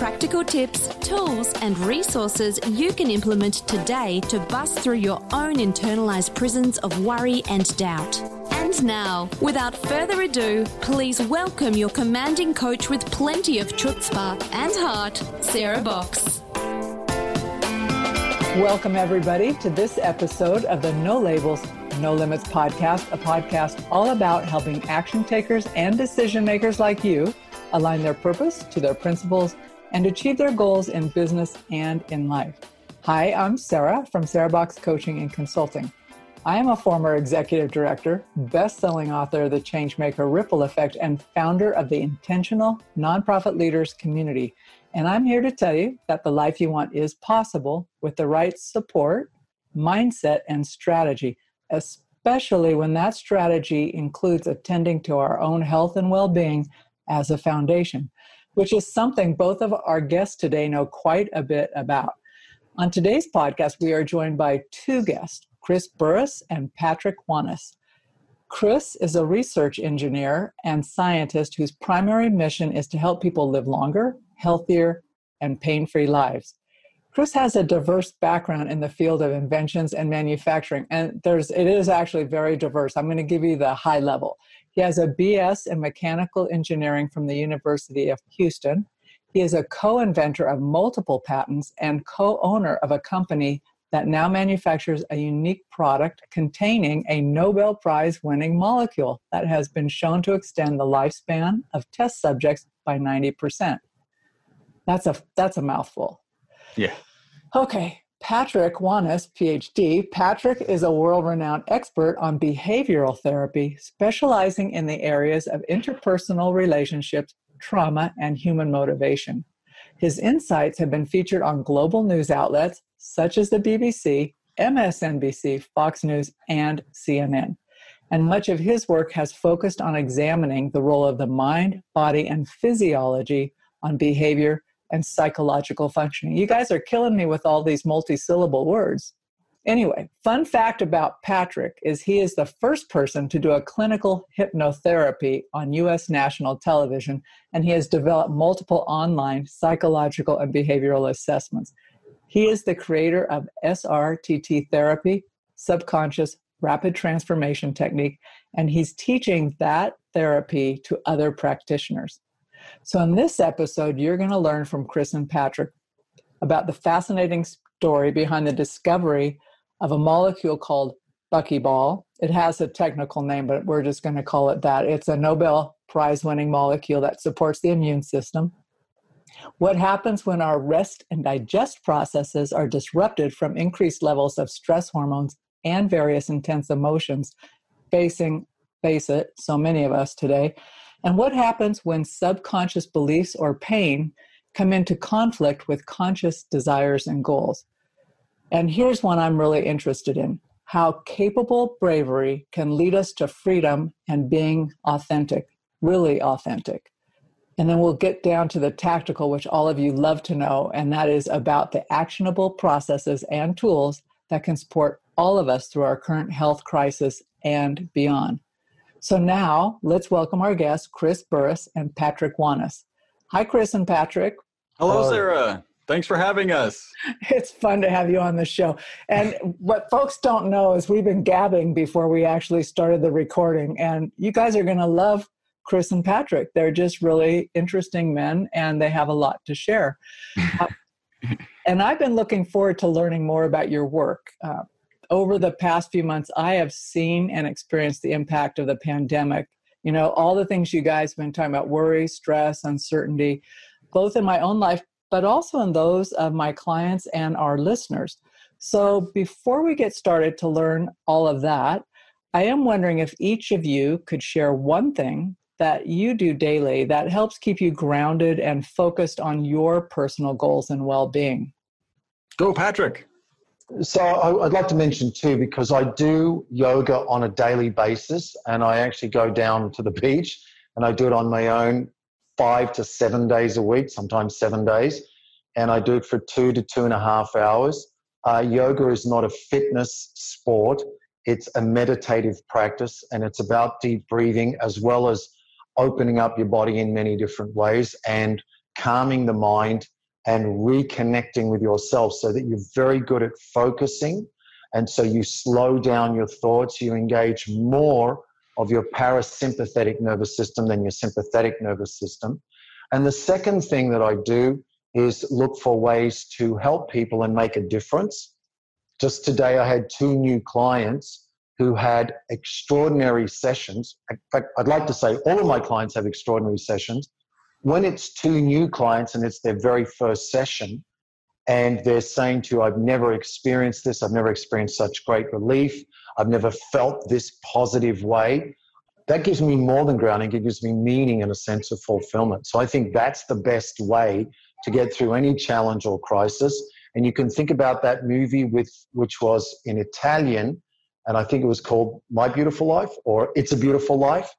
practical tips, tools, and resources you can implement today to bust through your own internalized prisons of worry and doubt. And now, without further ado, please welcome your commanding coach with plenty of chutzpah and heart, Sarah Box. Welcome, everybody, to this episode of the No Labels, No Limits podcast, a podcast all about helping action takers and decision makers like you align their purpose to their principles and achieve their goals in business and in life. Hi, I'm Sarah from Sarah Box Coaching and Consulting. I am a former executive director, best-selling author of The Changemaker Ripple Effect, and founder of the Intentional Nonprofit Leaders Community. And I'm here to tell you that the life you want is possible with the right support, mindset, and strategy, especially when that strategy includes attending to our own health and well-being as a foundation which is something both of our guests today know quite a bit about. On today's podcast, we are joined by two guests, Chris Burres and Patrick Wanis. Chris is a research engineer and scientist whose primary mission is to help people live longer, healthier, and pain free lives. Chris has a diverse background in the field of inventions and manufacturing, and there's it is actually very diverse. I'm going to give you the high level. He has a BS in mechanical engineering from the University of Houston. He is a co inventor of multiple patents and co owner of a company that now manufactures a unique product containing a Nobel Prize winning molecule that has been shown to extend the lifespan of test subjects by 90%. That's a, that's a mouthful. Yeah. Okay. Patrick Wanis, PhD. Patrick is a world renowned expert on behavioral therapy, specializing in the areas of interpersonal relationships, trauma, and human motivation. His insights have been featured on global news outlets such as the BBC, MSNBC, Fox News, and CNN. And much of his work has focused on examining the role of the mind, body, and physiology on behavior and psychological functioning. You guys are killing me with all these multi-syllable words. Anyway, fun fact about Patrick is he is the first person to do a clinical hypnotherapy on US national television, and he has developed multiple online psychological and behavioral assessments. He is the creator of SRTT therapy, subconscious rapid transformation technique, and he's teaching that therapy to other practitioners. So, in this episode, you're going to learn from Chris and Patrick about the fascinating story behind the discovery of a molecule called buckyball. It has a technical name, but we're just going to call it that. It's a Nobel Prize winning molecule that supports the immune system. What happens when our rest and digest processes are disrupted from increased levels of stress hormones and various intense emotions facing face it so many of us today and what happens when subconscious beliefs or pain come into conflict with conscious desires and goals? And here's one I'm really interested in how capable bravery can lead us to freedom and being authentic, really authentic. And then we'll get down to the tactical, which all of you love to know, and that is about the actionable processes and tools that can support all of us through our current health crisis and beyond. So now let's welcome our guests, Chris Burres and Patrick Wanis. Hi, Chris and Patrick. Hello, Sarah. Thanks for having us. It's fun to have you on the show. And what folks don't know is we've been gabbing before we actually started the recording. And you guys are going to love Chris and Patrick. They're just really interesting men and they have a lot to share. uh, and I've been looking forward to learning more about your work. Uh, over the past few months, I have seen and experienced the impact of the pandemic. You know, all the things you guys have been talking about worry, stress, uncertainty, both in my own life, but also in those of my clients and our listeners. So, before we get started to learn all of that, I am wondering if each of you could share one thing that you do daily that helps keep you grounded and focused on your personal goals and well being? Go, Patrick. So I'd like to mention too, because I do yoga on a daily basis, and I actually go down to the beach and I do it on my own five to seven days a week, sometimes seven days, and I do it for two to two and a half hours. Uh, yoga is not a fitness sport; it's a meditative practice, and it's about deep breathing as well as opening up your body in many different ways and calming the mind and reconnecting with yourself so that you're very good at focusing. And so you slow down your thoughts, you engage more of your parasympathetic nervous system than your sympathetic nervous system. And the second thing that I do is look for ways to help people and make a difference. Just today, I had two new clients who had extraordinary sessions. In fact, I'd like to say all of my clients have extraordinary sessions, when it's two new clients and it's their very first session, and they're saying to you, I've never experienced this, I've never experienced such great relief, I've never felt this positive way. That gives me more than grounding, it gives me meaning and a sense of fulfillment. So I think that's the best way to get through any challenge or crisis. And you can think about that movie with which was in Italian, and I think it was called My Beautiful Life or It's a Beautiful Life.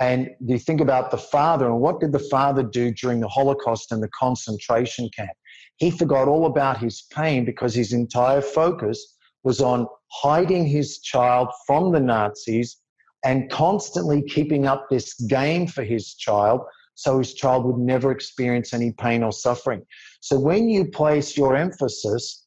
And you think about the father, and what did the father do during the Holocaust and the concentration camp? He forgot all about his pain because his entire focus was on hiding his child from the Nazis and constantly keeping up this game for his child so his child would never experience any pain or suffering. So when you place your emphasis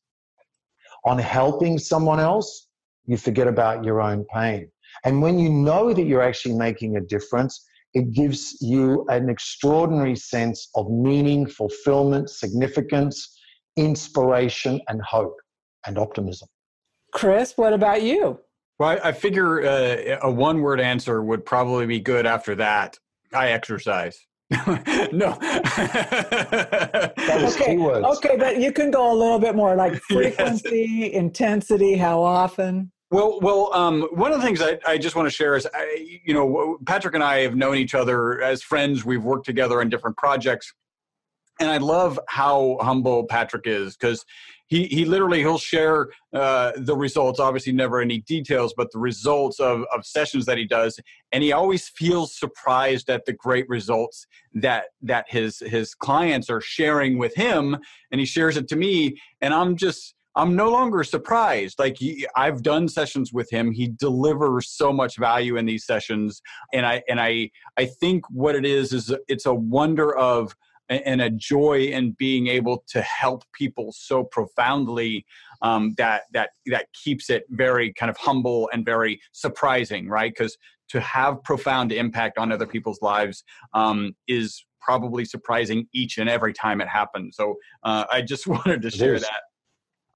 on helping someone else, you forget about your own pain. And when you know that you're actually making a difference, it gives you an extraordinary sense of meaning, fulfillment, significance, inspiration, and hope and optimism. Chris, what about you? Well, I, figure uh, a one word answer would probably be good after that. I exercise. no. okay. Okay, but you can go a little bit more like frequency, yes. intensity, how often. Well, well, um, one of the things I, I just want to share is, I, you know, Patrick and I have known each other as friends. We've worked together on different projects, and I love how humble Patrick is because he he literally he'll share uh, the results. Obviously, never any details, but the results of of sessions that he does, and he always feels surprised at the great results that that his his clients are sharing with him, and he shares it to me, and I'm just I'm no longer surprised. Like he, I've done sessions with him. He delivers so much value in these sessions, and I and I I think what it is is it's a wonder of and a joy in being able to help people so profoundly um, that that that keeps it very kind of humble and very surprising, right? Because to have profound impact on other people's lives um, is probably surprising each and every time it happens. So uh, I just wanted to share that.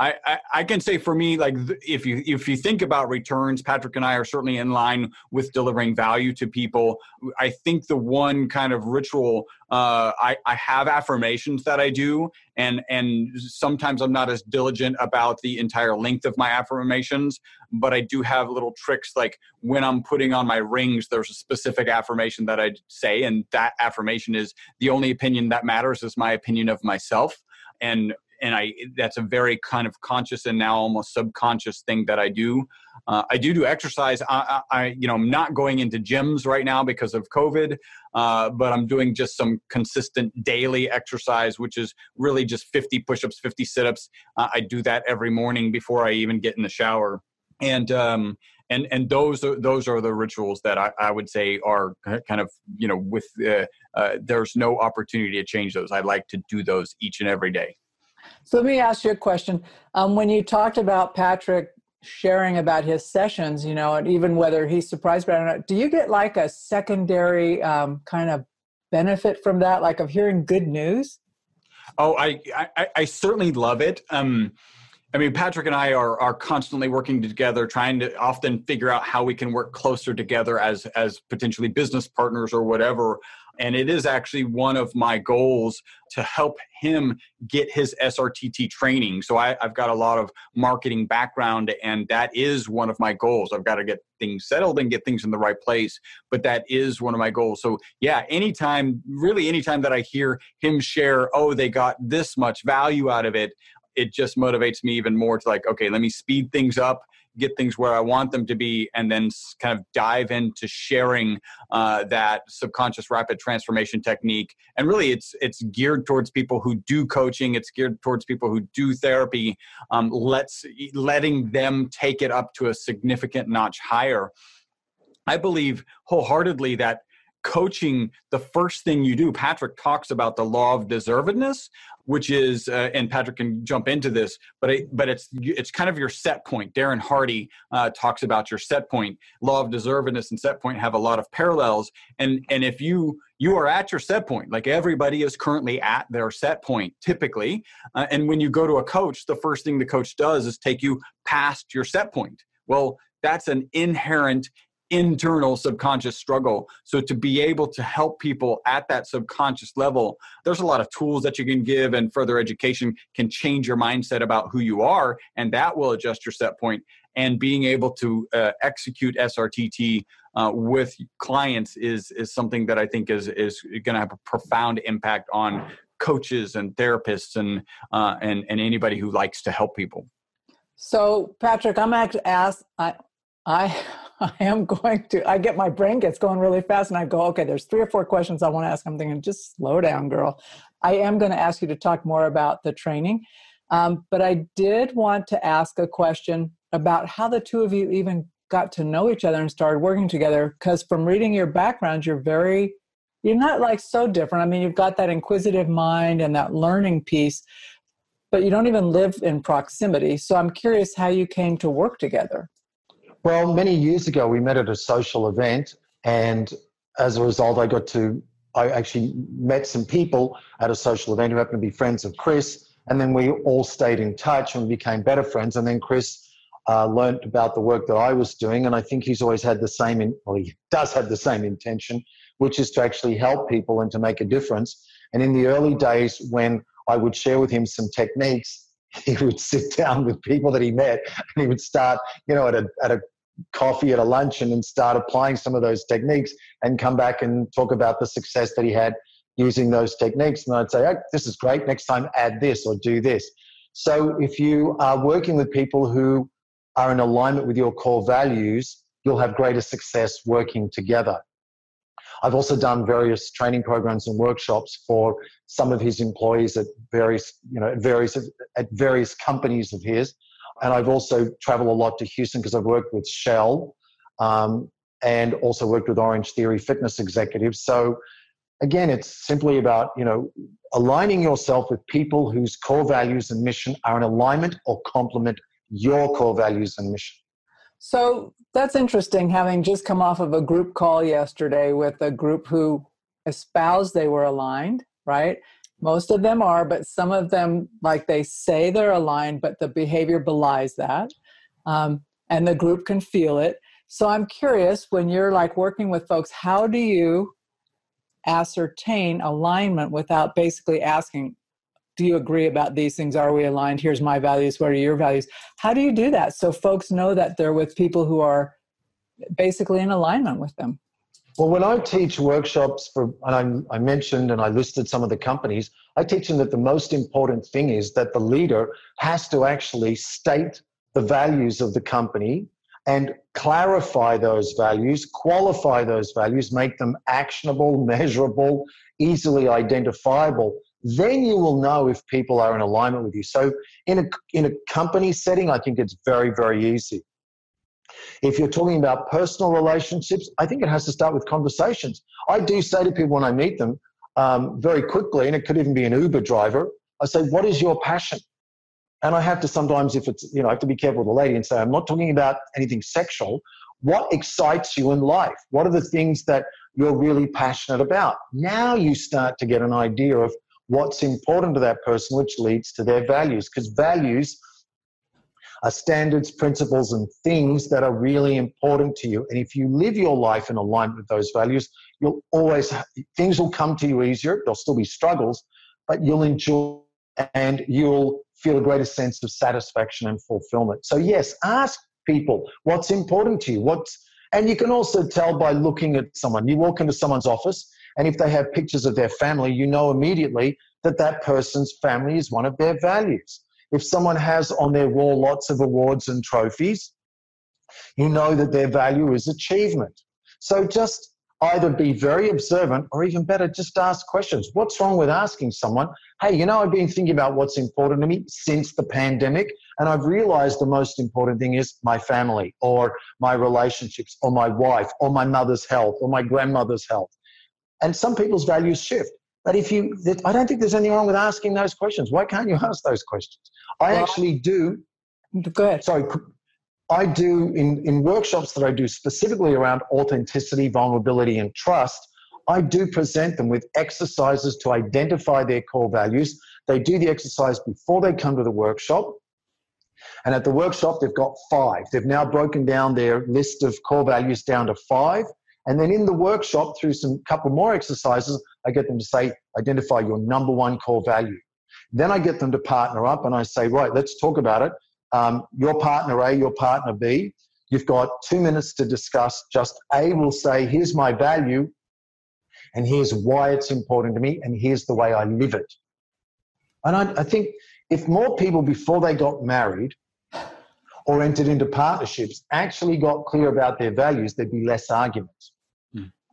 I, I, can say for me, like if you if you think about returns, Patrick and I are certainly in line with delivering value to people. I think the one kind of ritual uh, I, I have affirmations that I do, and and sometimes I'm not as diligent about the entire length of my affirmations, but I do have little tricks like when I'm putting on my rings, there's a specific affirmation that I say, and that affirmation is the only opinion that matters is my opinion of myself and and I that's a very kind of conscious and now almost subconscious thing that I do. Uh, I do do exercise. I, I, you know I'm not going into gyms right now because of COVID, uh, but I'm doing just some consistent daily exercise, which is really just 50 push-ups, 50 sit-ups. Uh, I do that every morning before I even get in the shower, and um, and and those are those are the rituals that I, I would say are kind of you know with uh, uh, there's no opportunity to change those. I like to do those each and every day. So let me ask you a question. Um, when you talked about Patrick sharing about his sessions, you know, and even whether he's surprised by it or not, do you get like a secondary um, kind of benefit from that, like of hearing good news? Oh, I I, I certainly love it. Um, I mean, Patrick and I are are constantly working together, trying to often figure out how we can work closer together as as potentially business partners or whatever and it is actually one of my goals to help him get his SRTT training. So I, have got a lot of marketing background, and that is one of my goals. I've got to get things settled and get things in the right place, but that is one of my goals. So yeah, anytime, really, anytime that I hear him share, oh, they got this much value out of it, it just motivates me even more to like, okay, let me speed things up get things where I want them to be, and then kind of dive into sharing uh, that subconscious rapid transformation technique. And really, it's it's geared towards people who do coaching. It's geared towards people who do therapy. Um, let's letting them take it up to a significant notch higher. I believe wholeheartedly that coaching the first thing you do patrick talks about the law of deservedness which is uh, and patrick can jump into this but it, but it's it's kind of your set point. Darren hardy uh, talks about your set point. Law of deservedness and set point have a lot of parallels. And and if you you are at your set point like everybody is currently at their set point typically uh, and when you go to a coach the first thing the coach does is take you past your set point. Well that's an inherent internal subconscious struggle. So to be able to help people at that subconscious level, there's a lot of tools that you can give and further education can change your mindset about who you are and that will adjust your set point. and being able to uh, execute SRTT uh, with clients is is something that I think is is going to have a profound impact on coaches and therapists and uh, and and anybody who likes to help people. So, Patrick, I'm actually asked. I I I am going to, I get my brain gets going really fast and I go, okay, there's three or four questions I want to ask. I'm thinking, just slow down, girl. I am going to ask you to talk more about the training. Um, but I did want to ask a question about how the two of you even got to know each other and started working together. Because from reading your background, you're very, you're not like so different. I mean, you've got that inquisitive mind and that learning piece, but you don't even live in proximity. So I'm curious how you came to work together. Well, many years ago, we met at a social event, and as a result, I got to, I actually met some people at a social event who happened to be friends of Chris, and then we all stayed in touch and became better friends. And then Chris uh, learned about the work that I was doing, and I think he's always had the same, in, well, he does have the same intention, which is to actually help people and to make a difference. And in the early days, when I would share with him some techniques, he would sit down with people that he met and he would start, you know, at a, at a coffee at a luncheon and start applying some of those techniques and come back and talk about the success that he had using those techniques. And I'd say, oh, this is great. Next time, add this or do this. So if you are working with people who are in alignment with your core values, you'll have greater success working together. I've also done various training programs and workshops for some of his employees at various, you know, at various at various companies of his. And I've also traveled a lot to Houston because I've worked with Shell um, and also worked with Orange Theory fitness executives. So again, it's simply about, you know, aligning yourself with people whose core values and mission are in alignment or complement your core values and mission. So that's interesting, having just come off of a group call yesterday with a group who espoused they were aligned, right? Most of them are, but some of them, like they say they're aligned, but the behavior belies that. Um, and the group can feel it. So I'm curious when you're like working with folks, how do you ascertain alignment without basically asking, do you agree about these things? Are we aligned? Here's my values. What are your values? How do you do that so folks know that they're with people who are basically in alignment with them? Well, when I teach workshops for, and I, I, mentioned and I listed some of the companies, I teach them that the most important thing is that the leader has to actually state the values of the company and clarify those values, qualify those values, make them actionable, measurable, easily identifiable. Then you will know if people are in alignment with you. So, in a, in a company setting, I think it's very, very easy. If you're talking about personal relationships, I think it has to start with conversations. I do say to people when I meet them um, very quickly, and it could even be an Uber driver, I say, What is your passion? And I have to sometimes, if it's, you know, I have to be careful with the lady and say, I'm not talking about anything sexual. What excites you in life? What are the things that you're really passionate about? Now you start to get an idea of what's important to that person, which leads to their values, because values are standards, principles, and things that are really important to you. And if you live your life in alignment with those values, you'll always, things will come to you easier. There'll still be struggles, but you'll enjoy and you'll feel a greater sense of satisfaction and fulfillment. So, yes, ask people what's important to you. What's, and you can also tell by looking at someone. You walk into someone's office, and if they have pictures of their family, you know immediately that that person's family is one of their values. If someone has on their wall lots of awards and trophies, you know that their value is achievement. So just either be very observant or even better, just ask questions. What's wrong with asking someone, hey, you know, I've been thinking about what's important to me since the pandemic, and I've realized the most important thing is my family or my relationships or my wife or my mother's health or my grandmother's health. And some people's values shift. But if you, I don't think there's anything wrong with asking those questions. Why can't you ask those questions? I well, actually do. Go ahead. Sorry, I do in, in workshops that I do specifically around authenticity, vulnerability, and trust. I do present them with exercises to identify their core values. They do the exercise before they come to the workshop. And at the workshop, they've got five. They've now broken down their list of core values down to five. And then in the workshop, through some couple more exercises, I get them to say, identify your number one core value. Then I get them to partner up and I say, right, let's talk about it um, your partner A, your partner B. You've got two minutes to discuss. Just A will say, here's my value, and here's why it's important to me, and here's the way I live it. And I, I think if more people before they got married or entered into partnerships actually got clear about their values, there'd be less arguments.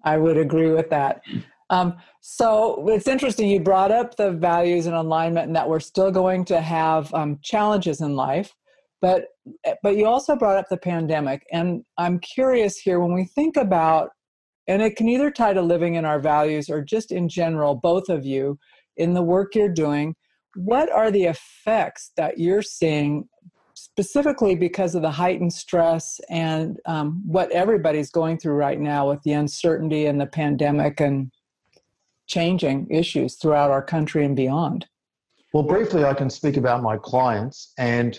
I would agree with that. Um, so it's interesting you brought up the values and alignment, and that we're still going to have um, challenges in life. But but you also brought up the pandemic, and I'm curious here when we think about, and it can either tie to living in our values or just in general, both of you, in the work you're doing. What are the effects that you're seeing specifically because of the heightened stress and um, what everybody's going through right now with the uncertainty and the pandemic and changing issues throughout our country and beyond? Well, briefly, I can speak about my clients. And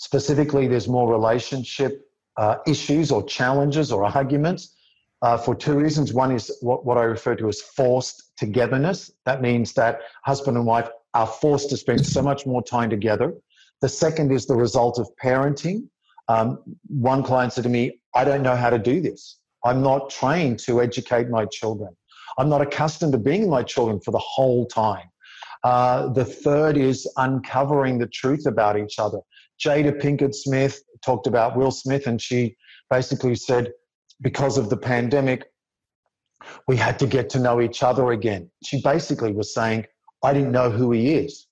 Specifically, there's more relationship uh, issues or challenges or arguments uh, for two reasons. One is what, what I refer to as forced togetherness. That means that husband and wife are forced to spend so much more time together. The second is the result of parenting. Um, one client said to me, I don't know how to do this. I'm not trained to educate my children. I'm not accustomed to being my children for the whole time. Uh, the third is uncovering the truth about each other. Jada Pinkett Smith talked about Will Smith, and she basically said, because of the pandemic, we had to get to know each other again. She basically was saying, I didn't know who he is.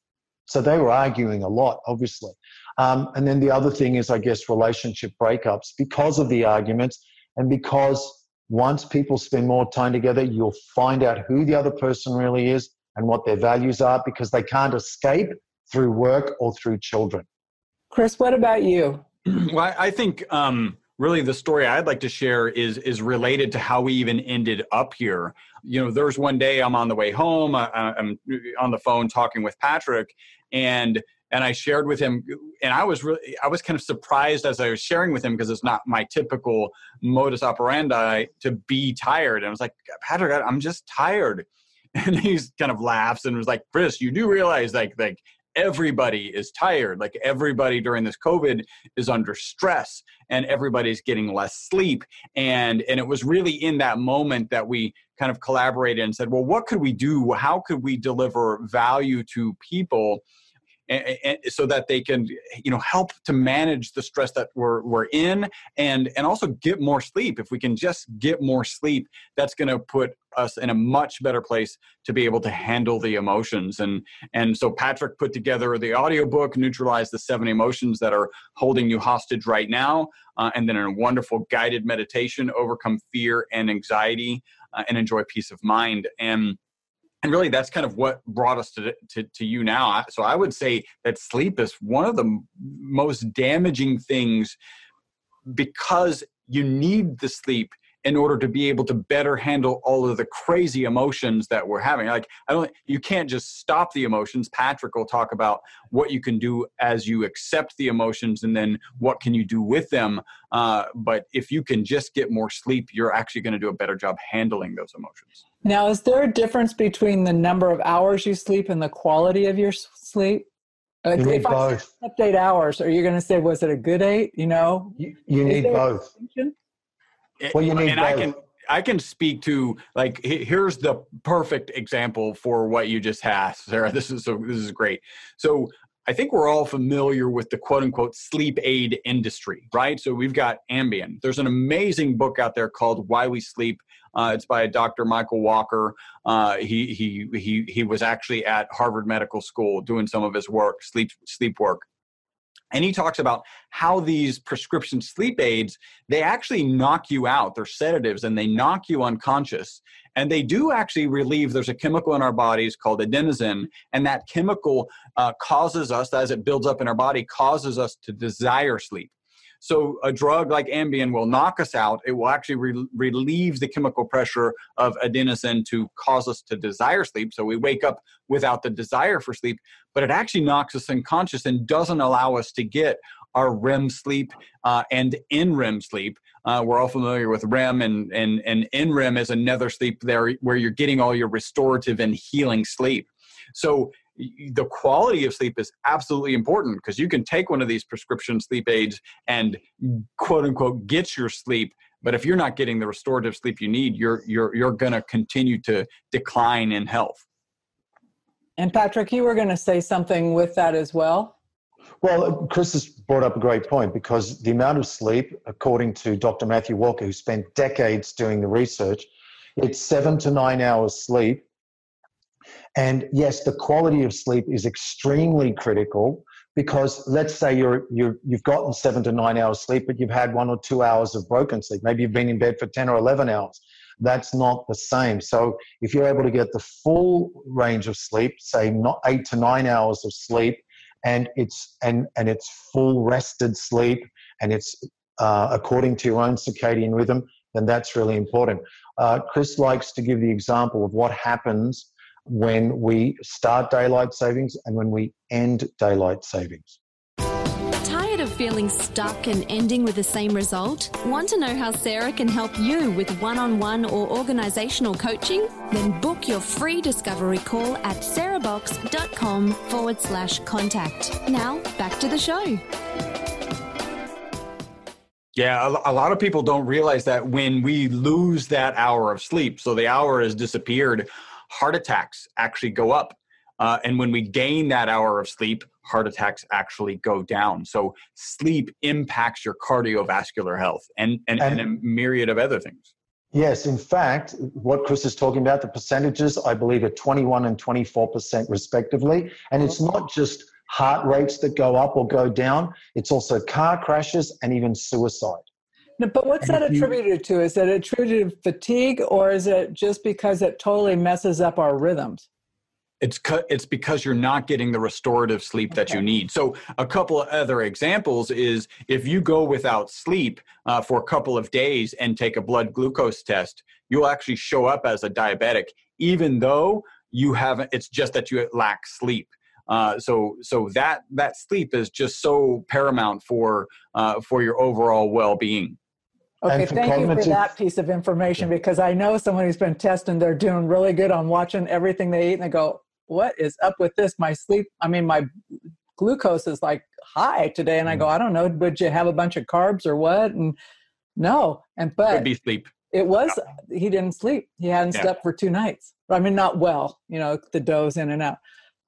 So they were arguing a lot, obviously. Um, and then the other thing is, I guess, relationship breakups because of the arguments and because once people spend more time together, you'll find out who the other person really is and what their values are because they can't escape through work or through children. Chris, what about you? well, I think um, really the story I'd like to share is is related to how we even ended up here. You know, there's one day I'm on the way home. I, I'm on the phone talking with Patrick, and and I shared with him, and I was really, I was kind of surprised as I was sharing with him because it's not my typical modus operandi to be tired. And I was like, Patrick, I'm just tired. And he's kind of laughs and was like, Chris, you do realize like like everybody is tired like everybody during this covid is under stress and everybody's getting less sleep and and it was really in that moment that we kind of collaborated and said well what could we do how could we deliver value to people and, and so that they can you know help to manage the stress that we're, we're in and and also get more sleep. If we can just get more sleep that's going to put us in a much better place to be able to handle the emotions. And and so patrick put together the audiobook neutralize the seven emotions that are holding you hostage right now uh, and then a wonderful guided meditation overcome fear and anxiety uh, and enjoy peace of mind. And and really that's kind of what brought us to, to, to you now. So i would say that sleep is one of the most damaging things because you need the sleep in order to be able to better handle all of the crazy emotions that we're having. Like i don't you can't just stop the emotions. Patrick will talk about what you can do as you accept the emotions and then what can you do with them. Uh, but if you can just get more sleep you're actually going to do a better job handling those emotions Now, is there a difference between the number of hours you sleep and the quality of your sleep? Uh, you if need I both. slept eight hours, are you going to say, was it a good eight? You know? You, you need both. distinction? Well, you need and I can I can speak to like here's the perfect example for what you just asked, Sarah. This is so this is great. So I think we're all familiar with the quote unquote sleep aid industry, right? So we've got Ambien. There's an amazing book out there called Why We Sleep. Uh, it's by Dr. Michael Walker. Uh, he he he he was actually at Harvard Medical School doing some of his work, sleep sleep work. And he talks about how these prescription sleep aids they actually knock you out. They're sedatives and they knock you unconscious. And they do actually relieve, there's a chemical in our bodies called adenosine, and that chemical uh, causes us, as it builds up in our body, causes us to desire sleep. So a drug like Ambien will knock us out. It will actually re- relieve the chemical pressure of adenosine to cause us to desire sleep. So we wake up without the desire for sleep, but it actually knocks us unconscious and doesn't allow us to get our REM sleep uh, and REM sleep. Uh, we're all familiar with REM, and, and, and in REM is another sleep there where you're getting all your restorative and healing sleep. So the quality of sleep is absolutely important because you can take one of these prescription sleep aids and quote unquote get your sleep but if you're not getting the restorative sleep you need you're you're you're going to continue to decline in health And Patrick, you were going to say something with that as well. Well, Chris has brought up a great point because the amount of sleep, according to Dr. Matthew Walker, who spent decades doing the research, it's seven to nine hours sleep. And yes, the quality of sleep is extremely critical because let's say you're, you're, you've gotten seven to nine hours sleep, but you've had one or two hours of broken sleep. Maybe you've been in bed for 10 or 11 hours. That's not the same. So if you're able to get the full range of sleep, say not eight to nine hours of sleep, and it's and and it's full rested sleep and it's uh, according to your own circadian rhythm then that's really important uh, chris likes to give the example of what happens when we start daylight savings and when we end daylight savings Tired of feeling stuck and ending with the same result? Want to know how Sarah can help you with one on one or organizational coaching? Then book your free discovery call at sarahbox.com forward slash contact. Now, back to the show. yeah a, a lot of people don't realize that when we lose that hour of sleep so the hour has disappeared heart attacks actually go up uh, and when we gain that hour of sleep heart attacks actually go down. So sleep impacts your cardiovascular health and and, and, And- a myriad of other things. Yes in fact what chris is talking about the percentages i believe are 21 and 24% respectively. And it's not just heart rates that go up or go down it's also car crashes and even suicide No, but what's that And if you- attributed to? Is it attributed to fatigue or is it just because it totally messes up our rhythms? it's cu- it's because you're not getting the restorative sleep that you need. So a couple of other examples is if you go without sleep uh, for a couple of days and take a blood glucose test, you'll actually show up as a diabetic, even though you haven't. It's just that you lack sleep. Uh, so so that that sleep is just so paramount for uh, for your overall well-being. Okay, for thank you for that piece of information because I know someone who's been testing, they're doing really good on watching everything they eat and they go, What is up with this? My sleep, I mean, my glucose is like high today. And I go, Mm. I don't know, would you have a bunch of carbs or what? And no. And but Could be sleep. it was, he didn't sleep. He hadn't Yeah. slept for two nights. I mean, not well, you know, the doze in and out.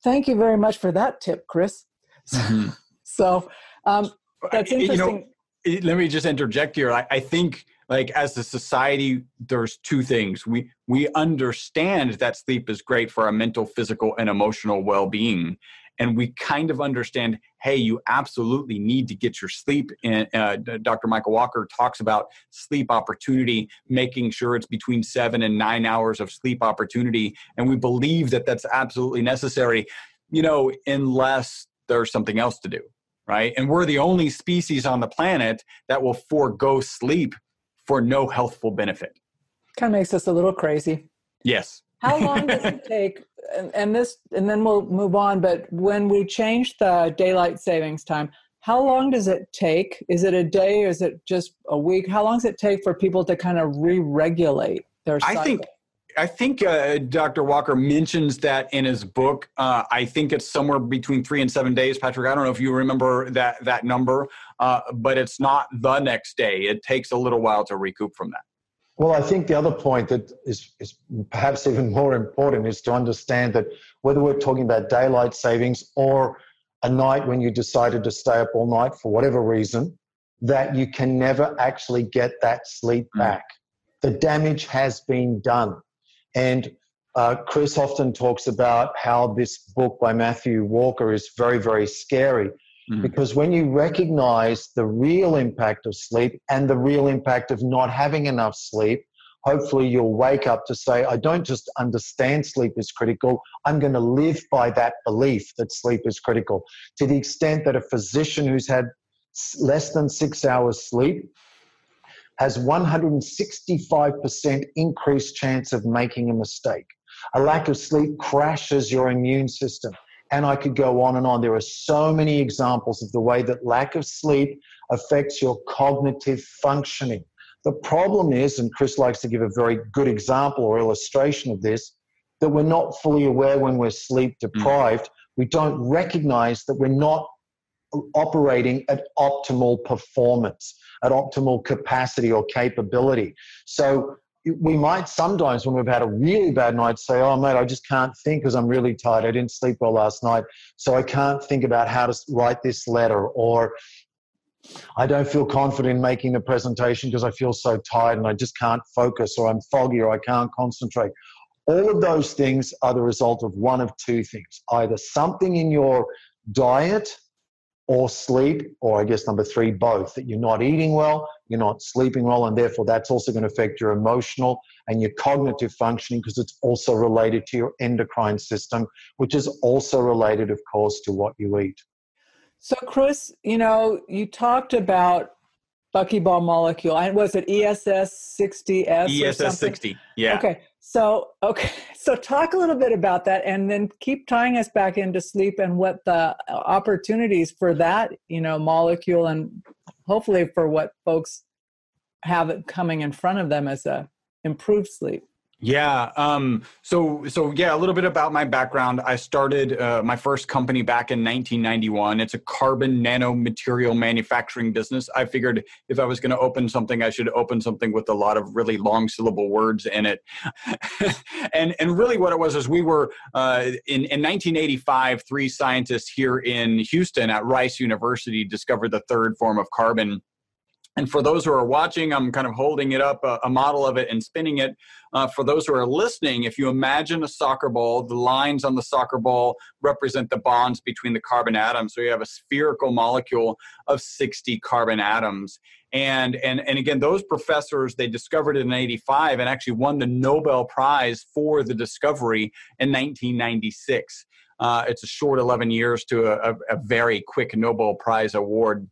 Thank you very much for that tip, Chris. Mhm. So um, that's You know, interesting. It- let me just interject here. I, I think like as a society there's two things. We we understand that sleep is great for our mental physical and emotional well-being. And we kind of understand hey you absolutely need to get your sleep and uh, dr michael walker talks about sleep opportunity making sure it's between seven and nine hours of sleep opportunity. And we believe that that's absolutely necessary you know unless there's something else to do right? And we're the only species on the planet that will forego sleep for no healthful benefit. Kind of makes us a little crazy. Yes. How long does it take? And, and this, and then we'll move on. But when we change the daylight savings time, how long does it take? Is it a day? Or is it just a week? How long does it take for people to kind of re-regulate their cycle? I think I think uh, Dr. Walker mentions that in his book. Uh, I think it's somewhere between three and seven days. Patrick, I don't know if you remember that that number, uh, but it's not the next day. It takes a little while to recoup from that. Well, I think the other point that is, is perhaps even more important is to understand that whether we're talking about daylight savings or a night when you decided to stay up all night for whatever reason, that you can never actually get that sleep mm. back. The damage has been done. And uh, Chris often talks about how this book by Matthew Walker is very, very scary mm. because when you recognize the real impact of sleep and the real impact of not having enough sleep, hopefully you'll wake up to say, I don't just understand sleep is critical, I'm going to live by that belief that sleep is critical. To the extent that a physician who's had less than six hours sleep has 165% increased chance of making a mistake. A lack of sleep crashes your immune system. And I could go on and on. There are so many examples of the way that lack of sleep affects your cognitive functioning. The problem is, and Chris likes to give a very good example or illustration of this, that we're not fully aware when we're sleep deprived. Mm. We don't recognize that we're not operating at optimal performance, at optimal capacity or capability. So we might sometimes, when we've had a really bad night, say, Oh, mate, I just can't think because I'm really tired. I didn't sleep well last night. So I can't think about how to write this letter. Or I don't feel confident in making the presentation because I feel so tired and I just can't focus, or I'm foggy, or I can't concentrate. All of those things are the result of one of two things either something in your diet or sleep, or I guess number three, both. That you're not eating well, you're not sleeping well, and therefore that's also going to affect your emotional and your cognitive functioning because it's also related to your endocrine system, which is also related, of course, to what you eat. So, Chris, you know, you talked about buckyball molecule. And was it ESS 60S? ESS 60, yeah. Okay. So, okay. So, talk a little bit about that and then keep tying us back into sleep and what the uh, opportunities for that, you know, molecule and hopefully for what folks have coming in front of them as a improved sleep. Yeah. Um, so, so yeah, a little bit about my background. I started uh, my first company back in 1991. It's a carbon nanomaterial manufacturing business. I figured if I was going to open something, I should open something with a lot of really long syllable words in it. and and really, what it was is we were uh, in in 1985. Three scientists here in Houston at Rice University discovered the third form of carbon and for those who are watching, I'm kind of holding it up, a, a model of it and spinning it. Uh, for those who are listening, if you imagine a soccer ball, the lines on the soccer ball represent the bonds between the carbon atoms. So you have a spherical molecule of 60 carbon atoms. And, and, and again, those professors, they discovered it in 85 and actually won the Nobel Prize for the discovery in 1996. Uh, it's a short 11 years to a, a very quick Nobel Prize award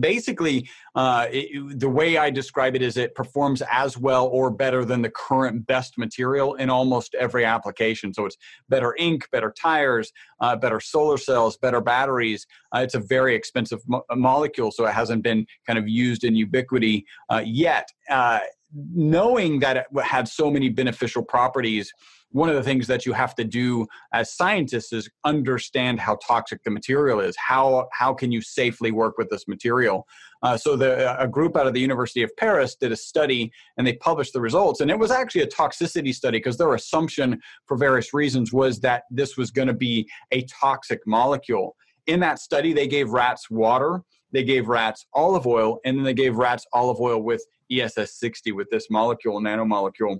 basically uh, it, the way i describe it is it performs as well or better than the current best material in almost every application. So it's better ink better tires uh, better solar cells better batteries. Uh, it's a very expensive mo- molecule so it hasn't been kind of used in ubiquity uh, yet. Uh, knowing that it had so many beneficial properties one of the things that you have to do as scientists is understand how toxic the material is. How how can you safely work with this material? Uh, so the, a group out of the University of Paris did a study and they published the results. And it was actually a toxicity study because their assumption for various reasons was that this was going to be a toxic molecule. In that study, they gave rats water, they gave rats olive oil, and then they gave rats olive oil with ESS 60 with this molecule, nanomolecule.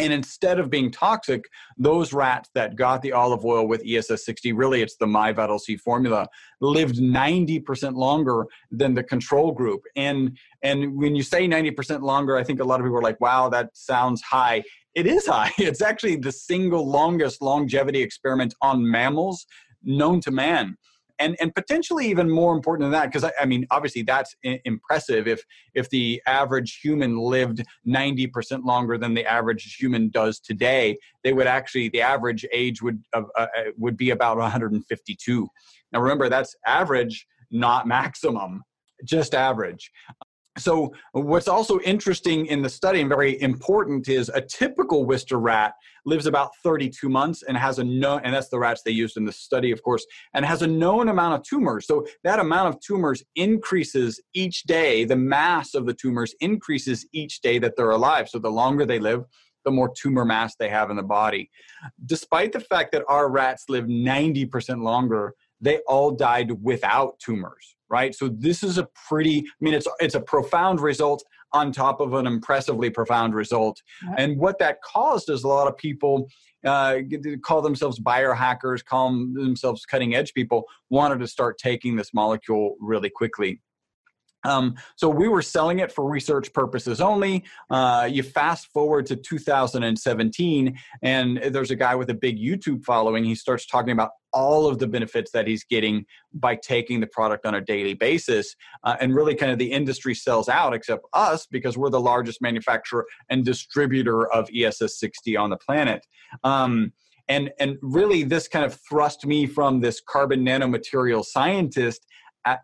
And instead of being toxic, those rats that got the olive oil with ESS 60, really it's the MyVital C formula, lived 90% longer than the control group. And and when you say 90% longer, I think a lot of people are like, wow, that sounds high. It is high. It's actually the single longest longevity experiment on mammals known to man and and potentially even more important than that because I, I, mean obviously that's I- impressive if if the average human lived 90% longer than the average human does today they would actually the average age would uh, uh, would be about 152 now remember that's average not maximum just average so what's also interesting in the study and very important is a typical Wistar rat lives about 32 months and has a known and that's the rats they used in the study of course and has a known amount of tumors. So that amount of tumors increases each day. The mass of the tumors increases each day that they're alive. So the longer they live the more tumor mass they have in the body. Despite the fact that our rats live 90% longer they all died without tumors right? So this is a pretty i mean it's it's a profound result on top of an impressively profound result. And what that caused is a lot of people uh, call themselves biohackers call themselves cutting edge people wanted to start taking this molecule really quickly um, so we were selling it for research purposes only. Uh, you fast forward to 2017, and there's a guy with a big YouTube following. He starts talking about all of the benefits that he's getting by taking the product on a daily basis. Uh, and really, kind of the industry sells out, except us, because we're the largest manufacturer and distributor of ESS 60 on the planet. Um, and, and really, this kind of thrust me from this carbon nanomaterial scientist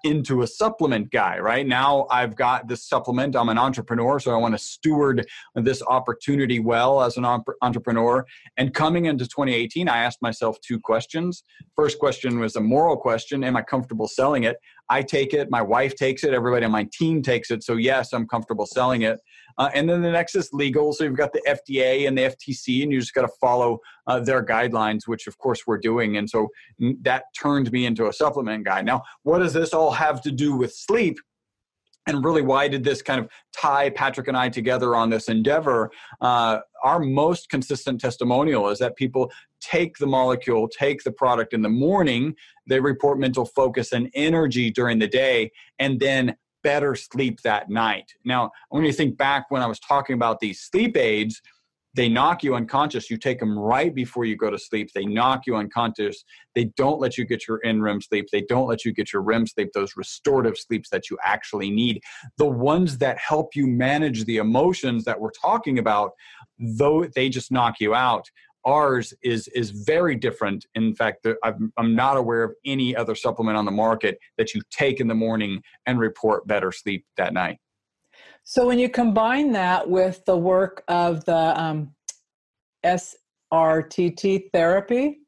into a supplement guy, right? Now I've got this supplement. I'm an entrepreneur, so I want to steward this opportunity well as an entrepreneur. And coming into 2018, I asked myself two questions. First question was a moral question Am I comfortable selling it? I take it, my wife takes it, everybody on my team takes it. So, yes, I'm comfortable selling it. Uh, and then the next is legal. So, you've got the FDA and the FTC, and you just got to follow uh, their guidelines, which of course we're doing. And so that turned me into a supplement guy. Now, what does this all have to do with sleep? and really why did this kind of tie patrick and i together on this endeavor uh, our most consistent testimonial is that people take the molecule take the product in the morning they report mental focus and energy during the day and then better sleep that night now when you think back when i was talking about these sleep aids they knock you unconscious. You take them right before you go to sleep. They knock you unconscious. They don't let you get your in REM sleep. They don't let you get your REM sleep, those restorative sleeps that you actually need. The ones that help you manage the emotions that we're talking about, though they just knock you out. Ours is is very different. In fact, I'm, not aware of any other supplement on the market that you take in the morning and report better sleep that night. So when you combine that with the work of the um, SRTT therapy,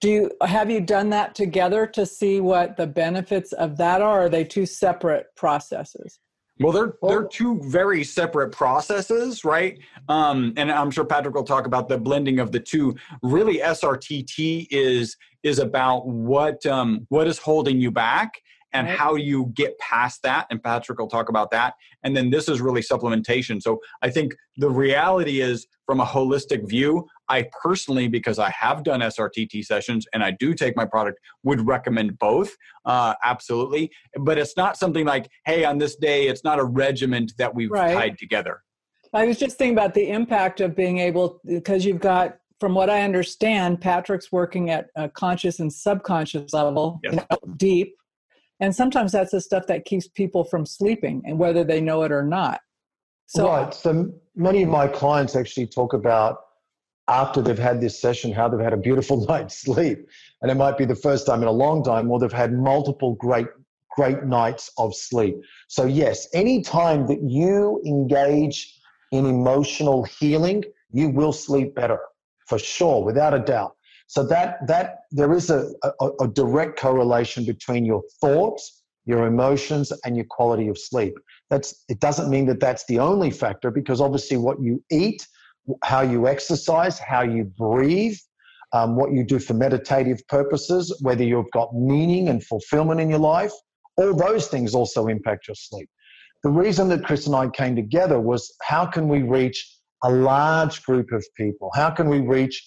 do you have you done that together to see what the benefits of that are? are they two separate processes? Well, they're they're two very separate processes, right? Um, and I'm sure Patrick will talk about the blending of the two. Really, SRTT is is about what um, what is holding you back and right. how you get past that. And Patrick will talk about that. And then this is really supplementation. So I think the reality is, from a holistic view, I personally, because I have done SRTT sessions and I do take my product, would recommend both. Uh, absolutely. But it's not something like, hey, on this day, it's not a regiment that we've right. tied together. I was just thinking about the impact of being able, because you've got from what I understand, Patrick's working at a conscious and subconscious level, yes. you know, deep, and sometimes that's the stuff that keeps people from sleeping and whether they know it or not. So right. So many of my clients actually talk about after they've had this session how they've had a beautiful night's sleep. And it might be the first time in a long time or they've had multiple great great nights of sleep. So yes anytime that you engage in emotional healing you will sleep better for sure without a doubt so that that there is a, a, a direct correlation between your thoughts, your emotions, and your quality of sleep. That's it doesn't mean that that's the only factor because obviously what you eat, how you exercise, how you breathe, um, what you do for meditative purposes, whether you've got meaning and fulfillment in your life, all those things also impact your sleep. The reason that Chris and I came together was how can we reach a large group of people? How can we reach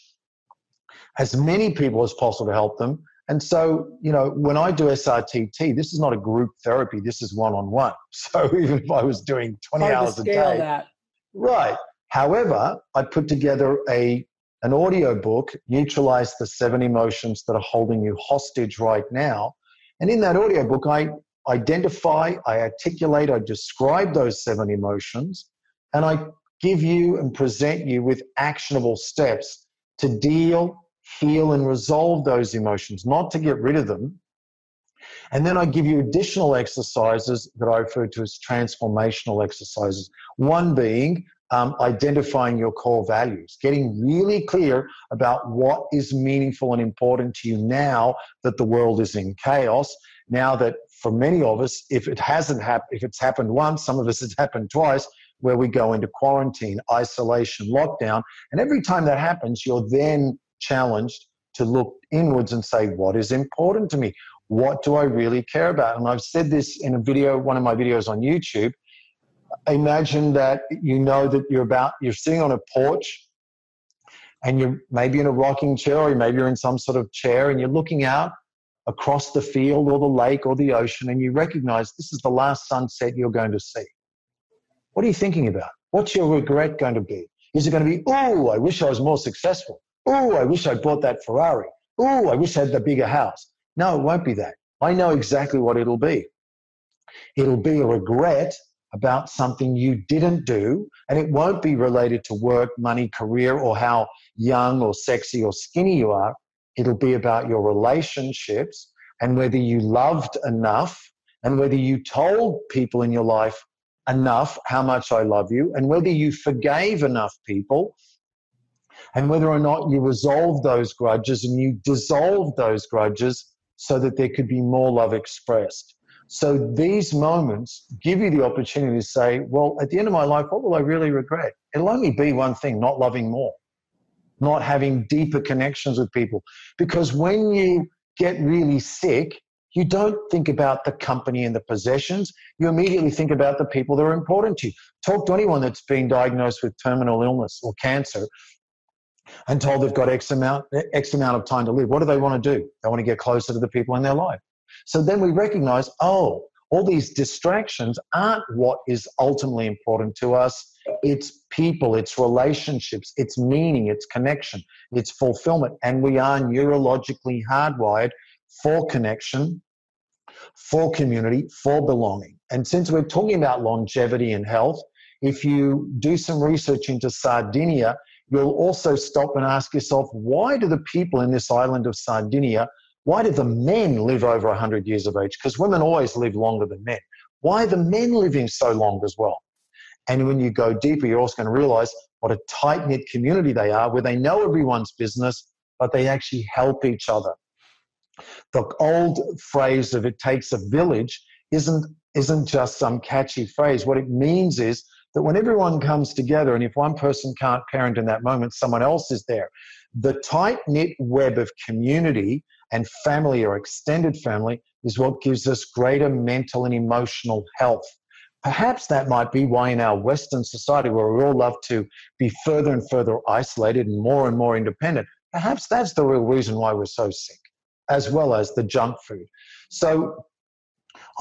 as many people as possible to help them. And so, you know, when I do SRTT, this is not a group therapy. This is one on one. So even if I was doing 20 Hard hours a day. That. Right. However, I put together a an audio book, Neutralize the Seven Emotions That Are Holding You Hostage Right Now. And in that audio book, I identify, I articulate, I describe those seven emotions, and I give you and present you with actionable steps to deal heal and resolve those emotions, not to get rid of them, And then I give you additional exercises that I refer to as transformational exercises. One being um, identifying your core values, getting really clear about what is meaningful and important to you now that the world is in chaos. Now that for many of us, if it hasn't happened, if it's happened once, some of us it's happened twice, where we go into quarantine, isolation, lockdown. And every time that happens, you're then challenged to look inwards and say, what is important to me? What do I really care about? And I've said this in a video, one of my videos on YouTube. Imagine that you know that you're about, you're sitting on a porch and you're maybe in a rocking chair or maybe you're in some sort of chair and you're looking out across the field or the lake or the ocean and you recognize this is the last sunset you're going to see. What are you thinking about? What's your regret going to be? Is it going to be, oh, I wish I was more successful? Oh, I wish I bought that Ferrari. Oh, I wish I had the bigger house. No, it won't be that. I know exactly what it'll be. It'll be a regret about something you didn't do, and it won't be related to work, money, career, or how young or sexy or skinny you are. It'll be about your relationships and whether you loved enough and whether you told people in your life enough how much I love you and whether you forgave enough people and whether or not you resolve those grudges and you dissolve those grudges so that there could be more love expressed. So these moments give you the opportunity to say, well, at the end of my life, what will I really regret? It'll only be one thing not loving more, not having deeper connections with people. Because when you get really sick, you don't think about the company and the possessions. You immediately think about the people that are important to you. Talk to anyone that's been diagnosed with terminal illness or cancer and told they've got X amount, X amount of time to live. What do they want to do? They want to get closer to the people in their life. So then we recognize, oh, all these distractions aren't what is ultimately important to us. It's people, it's relationships, it's meaning, it's connection, it's fulfillment. And we are neurologically hardwired for connection, for community, for belonging. And since we're talking about longevity and health, if you do some research into Sardinia, you'll also stop and ask yourself why do the people in this island of Sardinia, why do the men live over 100 years of age? Because women always live longer than men. Why are the men living so long as well? And when you go deeper, you're also going to realize what a tight knit community they are, where they know everyone's business, but they actually help each other. The old phrase of it takes a village isn't, isn't just some catchy phrase. What it means is that when everyone comes together, and if one person can't parent in that moment, someone else is there. The tight knit web of community and family or extended family is what gives us greater mental and emotional health. Perhaps that might be why, in our Western society, where we all love to be further and further isolated and more and more independent, perhaps that's the real reason why we're so sick, as well as the junk food. So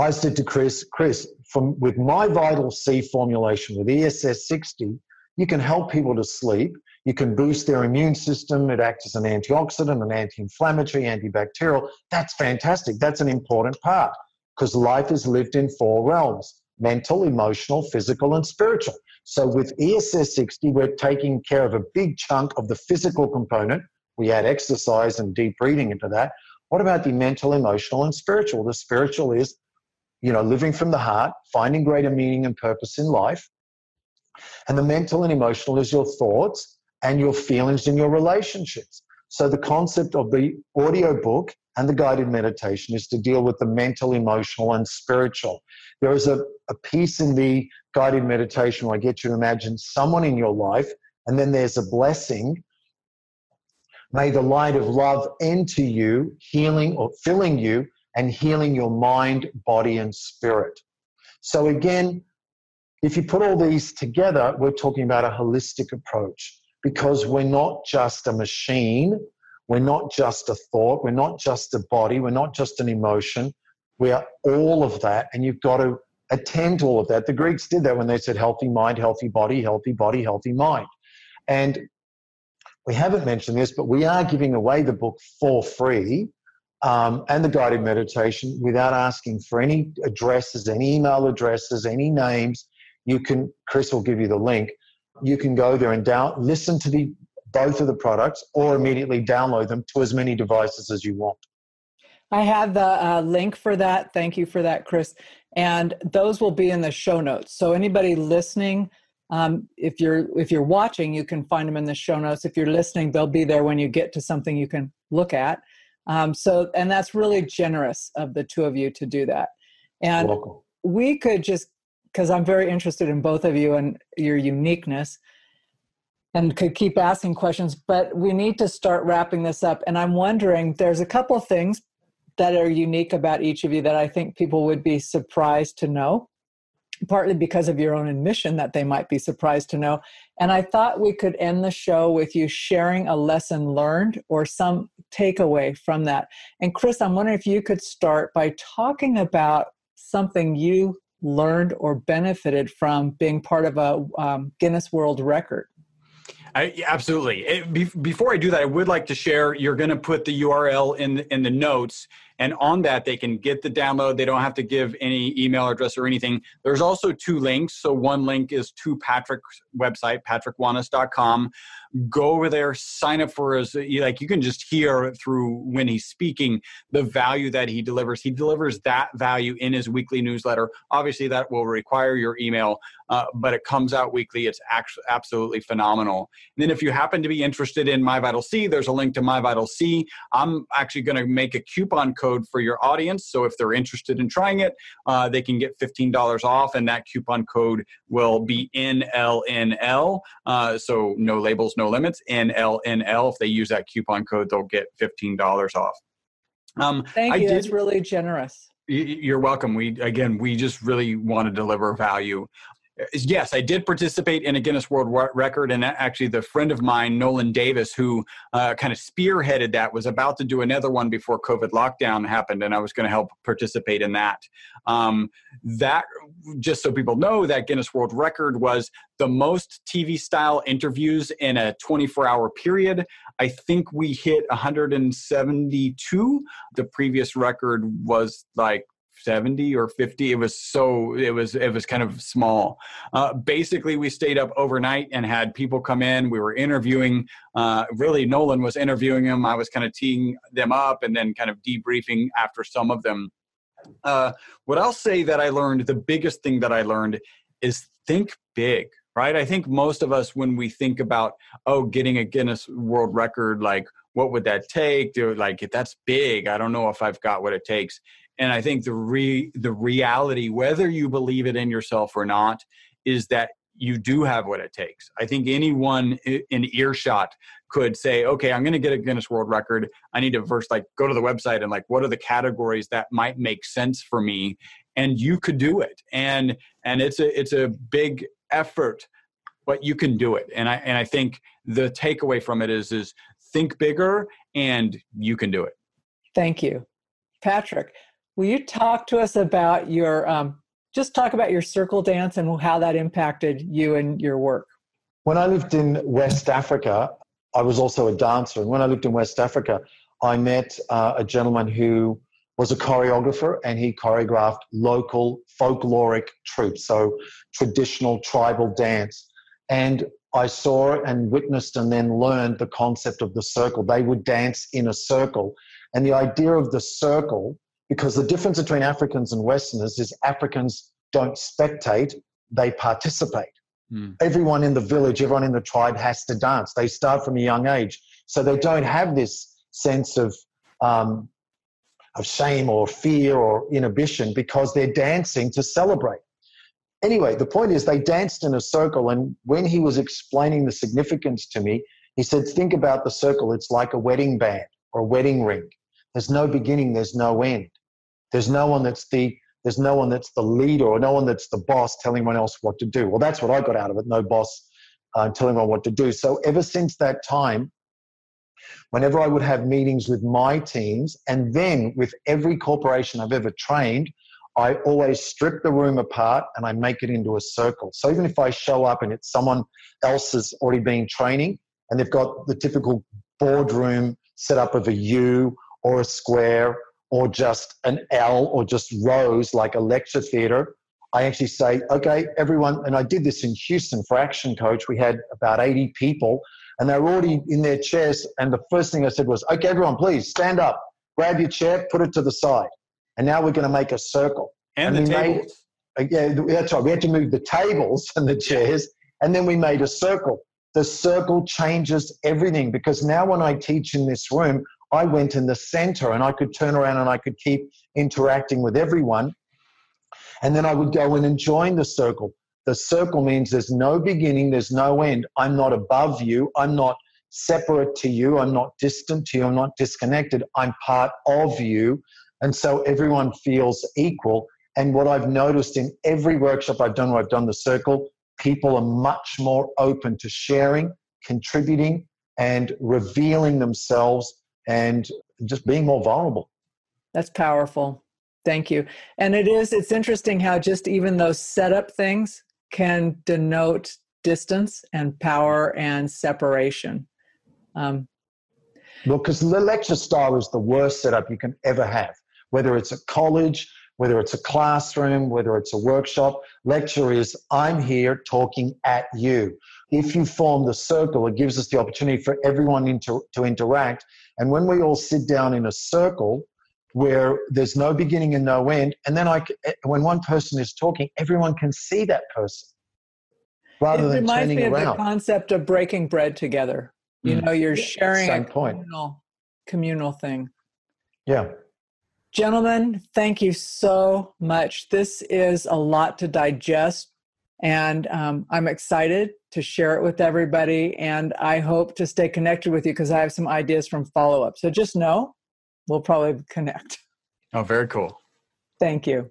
I said to Chris, Chris, from with my Vital C formulation with ESS 60, you can help people to sleep. You can boost their immune system. It acts as an antioxidant, an anti-inflammatory, antibacterial. That's fantastic. That's an important part because life is lived in four realms: mental, emotional, physical, and spiritual. So with ESS 60, we're taking care of a big chunk of the physical component. We add exercise and deep breathing into that. What about the mental, emotional, and spiritual? The spiritual is you know, living from the heart, finding greater meaning and purpose in life. And the mental and emotional is your thoughts and your feelings and your relationships. So the concept of the audio book and the guided meditation is to deal with the mental, emotional, and spiritual. There is a, a piece in the guided meditation where I get you to imagine someone in your life, and then there's a blessing. May the light of love enter you, healing or filling you and healing your mind, body, and spirit. So, again, if you put all these together, we're talking about a holistic approach because we're not just a machine, we're not just a thought, we're not just a body, we're not just an emotion, we are all of that, and you've got to attend to all of that. The Greeks did that when they said healthy mind, healthy body, healthy body, healthy mind. And we haven't mentioned this, but we are giving away the book for free um, and the guided meditation without asking for any addresses, any email addresses, any names. You can, Chris will give you the link. You can go there and down, listen to the both of the products or immediately download them to as many devices as you want. I had the uh, link for that. Thank you for that, Chris. And those will be in the show notes. So anybody listening, um, if you're if you're watching, you can find them in the show notes. If you're listening, they'll be there when you get to something you can look at. Um, so, and that's really generous of the two of you to do that. And we could just because I'm very interested in both of you and your uniqueness and could keep asking questions, but we need to start wrapping this up. And I'm wondering, there's a couple things that are unique about each of you that I think people would be surprised to know, partly because of your own admission that they might be surprised to know. And I thought we could end the show with you sharing a lesson learned or some takeaway from that. And Chris, I'm wondering if you could start by talking about something you learned or benefited from being part of a um, Guinness World Record. I, absolutely. It, be, before I do that, I would like to share. You're going to put the URL in in the notes, and on that they can get the download. They don't have to give any email address or anything. There's also two links. So one link is to Patrick's website, patrickwanis.com go over there, sign up for his, like you can just hear through when he's speaking the value that he delivers. He delivers that value in his weekly newsletter. Obviously, that will require your email, uh, but it comes out weekly. It's actually absolutely phenomenal. And then if you happen to be interested in My Vital C, there's a link to My Vital C. I'm actually going to make a coupon code for your audience. So if they're interested in trying it, uh, they can get $15 off, and that coupon code will be NLNL. Uh, so no labels, no limits, NLNL. If they use that coupon code, they'll get $15 off. Um, Thank you. Did, That's really generous. You're welcome. We again, we just really want to deliver value yes, I did participate in a Guinness World Record, and actually, the friend of mine, Nolan Davis, who uh, kind of spearheaded that, was about to do another one before COVID lockdown happened, and I was going to help participate in that. Um, that, just so people know, that Guinness World Record was the most TV style interviews in a 24 hour period. I think we hit 172. The previous record was like 70 or 50 it was so it was it was kind of small. Uh, basically we stayed up overnight and had people come in. We were interviewing uh, really nolan was interviewing them i was kind of teeing them up and then kind of debriefing after some of them. Uh, what i'll say that i learned the biggest thing that i learned is think big right? I think most of us when we think about oh getting a guinness world record like what would that take? Do like if that's big, I don't know if I've got what it takes and i think the re the reality whether you believe it in yourself or not is that you do have what it takes. I think anyone in earshot could say okay i'm going to get a guinness world record. I need to first like go to the website and like what are the categories that might make sense for me? And you could do it. And and it's a it's a big effort but you can do it. And i and i think the takeaway from it is is think bigger and you can do it. Thank you. Patrick Will you talk to us about your, um, just talk about your circle dance and how that impacted you and your work? When I lived in West Africa, I was also a dancer. And when I lived in West Africa, I met uh, a gentleman who was a choreographer and he choreographed local folkloric troupes, so traditional tribal dance. And I saw and witnessed and then learned the concept of the circle. They would dance in a circle. And the idea of the circle because the difference between Africans and Westerners is Africans don't spectate, they participate. Mm. Everyone in the village, everyone in the tribe has to dance. They start from a young age. So they don't have this sense of, um, of shame or fear or inhibition because they're dancing to celebrate. Anyway, the point is they danced in a circle. And when he was explaining the significance to me, he said, Think about the circle. It's like a wedding band or a wedding ring. There's no beginning, there's no end. There's no one that's the there's no one that's the leader or no one that's the boss telling anyone else what to do. Well, that's what I got out of it. No boss uh, telling anyone what to do. So ever since that time, whenever I would have meetings with my teams, and then with every corporation I've ever trained, I always strip the room apart and I make it into a circle. So even if I show up and it's someone else has already been training and they've got the typical boardroom set up of a U or a square or just an L or just rows like a lecture theater. I actually say, okay, everyone, and I did this in Houston for Action Coach. We had about 80 people and they were already in their chairs. And the first thing I said was, okay, everyone, please stand up. grab your chair, put it to the side. And now we're going to make a circle. And, and the tables. Made, uh, yeah, that's right. We had to move the tables and the chairs, and then we made a circle. The circle changes everything because now when I teach in this room, I went in the center and I could turn around and I could keep interacting with everyone. And then I would go in and join the circle. The circle means there's no beginning, there's no end. I'm not above you. I'm not separate to you. I'm not distant to you. I'm not disconnected. I'm part of you. And so everyone feels equal. And what I've noticed in every workshop I've done where I've done the circle, people are much more open to sharing, contributing, and revealing themselves and just being more vulnerable. That's powerful. Thank you. And it is, it's interesting how just even those setup things can denote distance and power and separation. Um, well, because the lecture style is the worst setup you can ever have, whether it's a college, whether it's a classroom, whether it's a workshop. Lecture is I'm here talking at you. If you form the circle, it gives us the opportunity for everyone inter- to interact. And when we all sit down in a circle, where there's no beginning and no end. And then I, eh, when one person is talking, everyone can see that person rather it than reminds turning me of around. the concept of breaking bread together. You mm. know, you're sharing Same a communal, point. communal thing. Yeah. Gentlemen, thank you so much. This is a lot to digest, and um, I'm excited to share it with everybody. And I hope to stay connected with you because I have some ideas from follow up. So just know we'll probably connect. Oh, very cool. Thank you.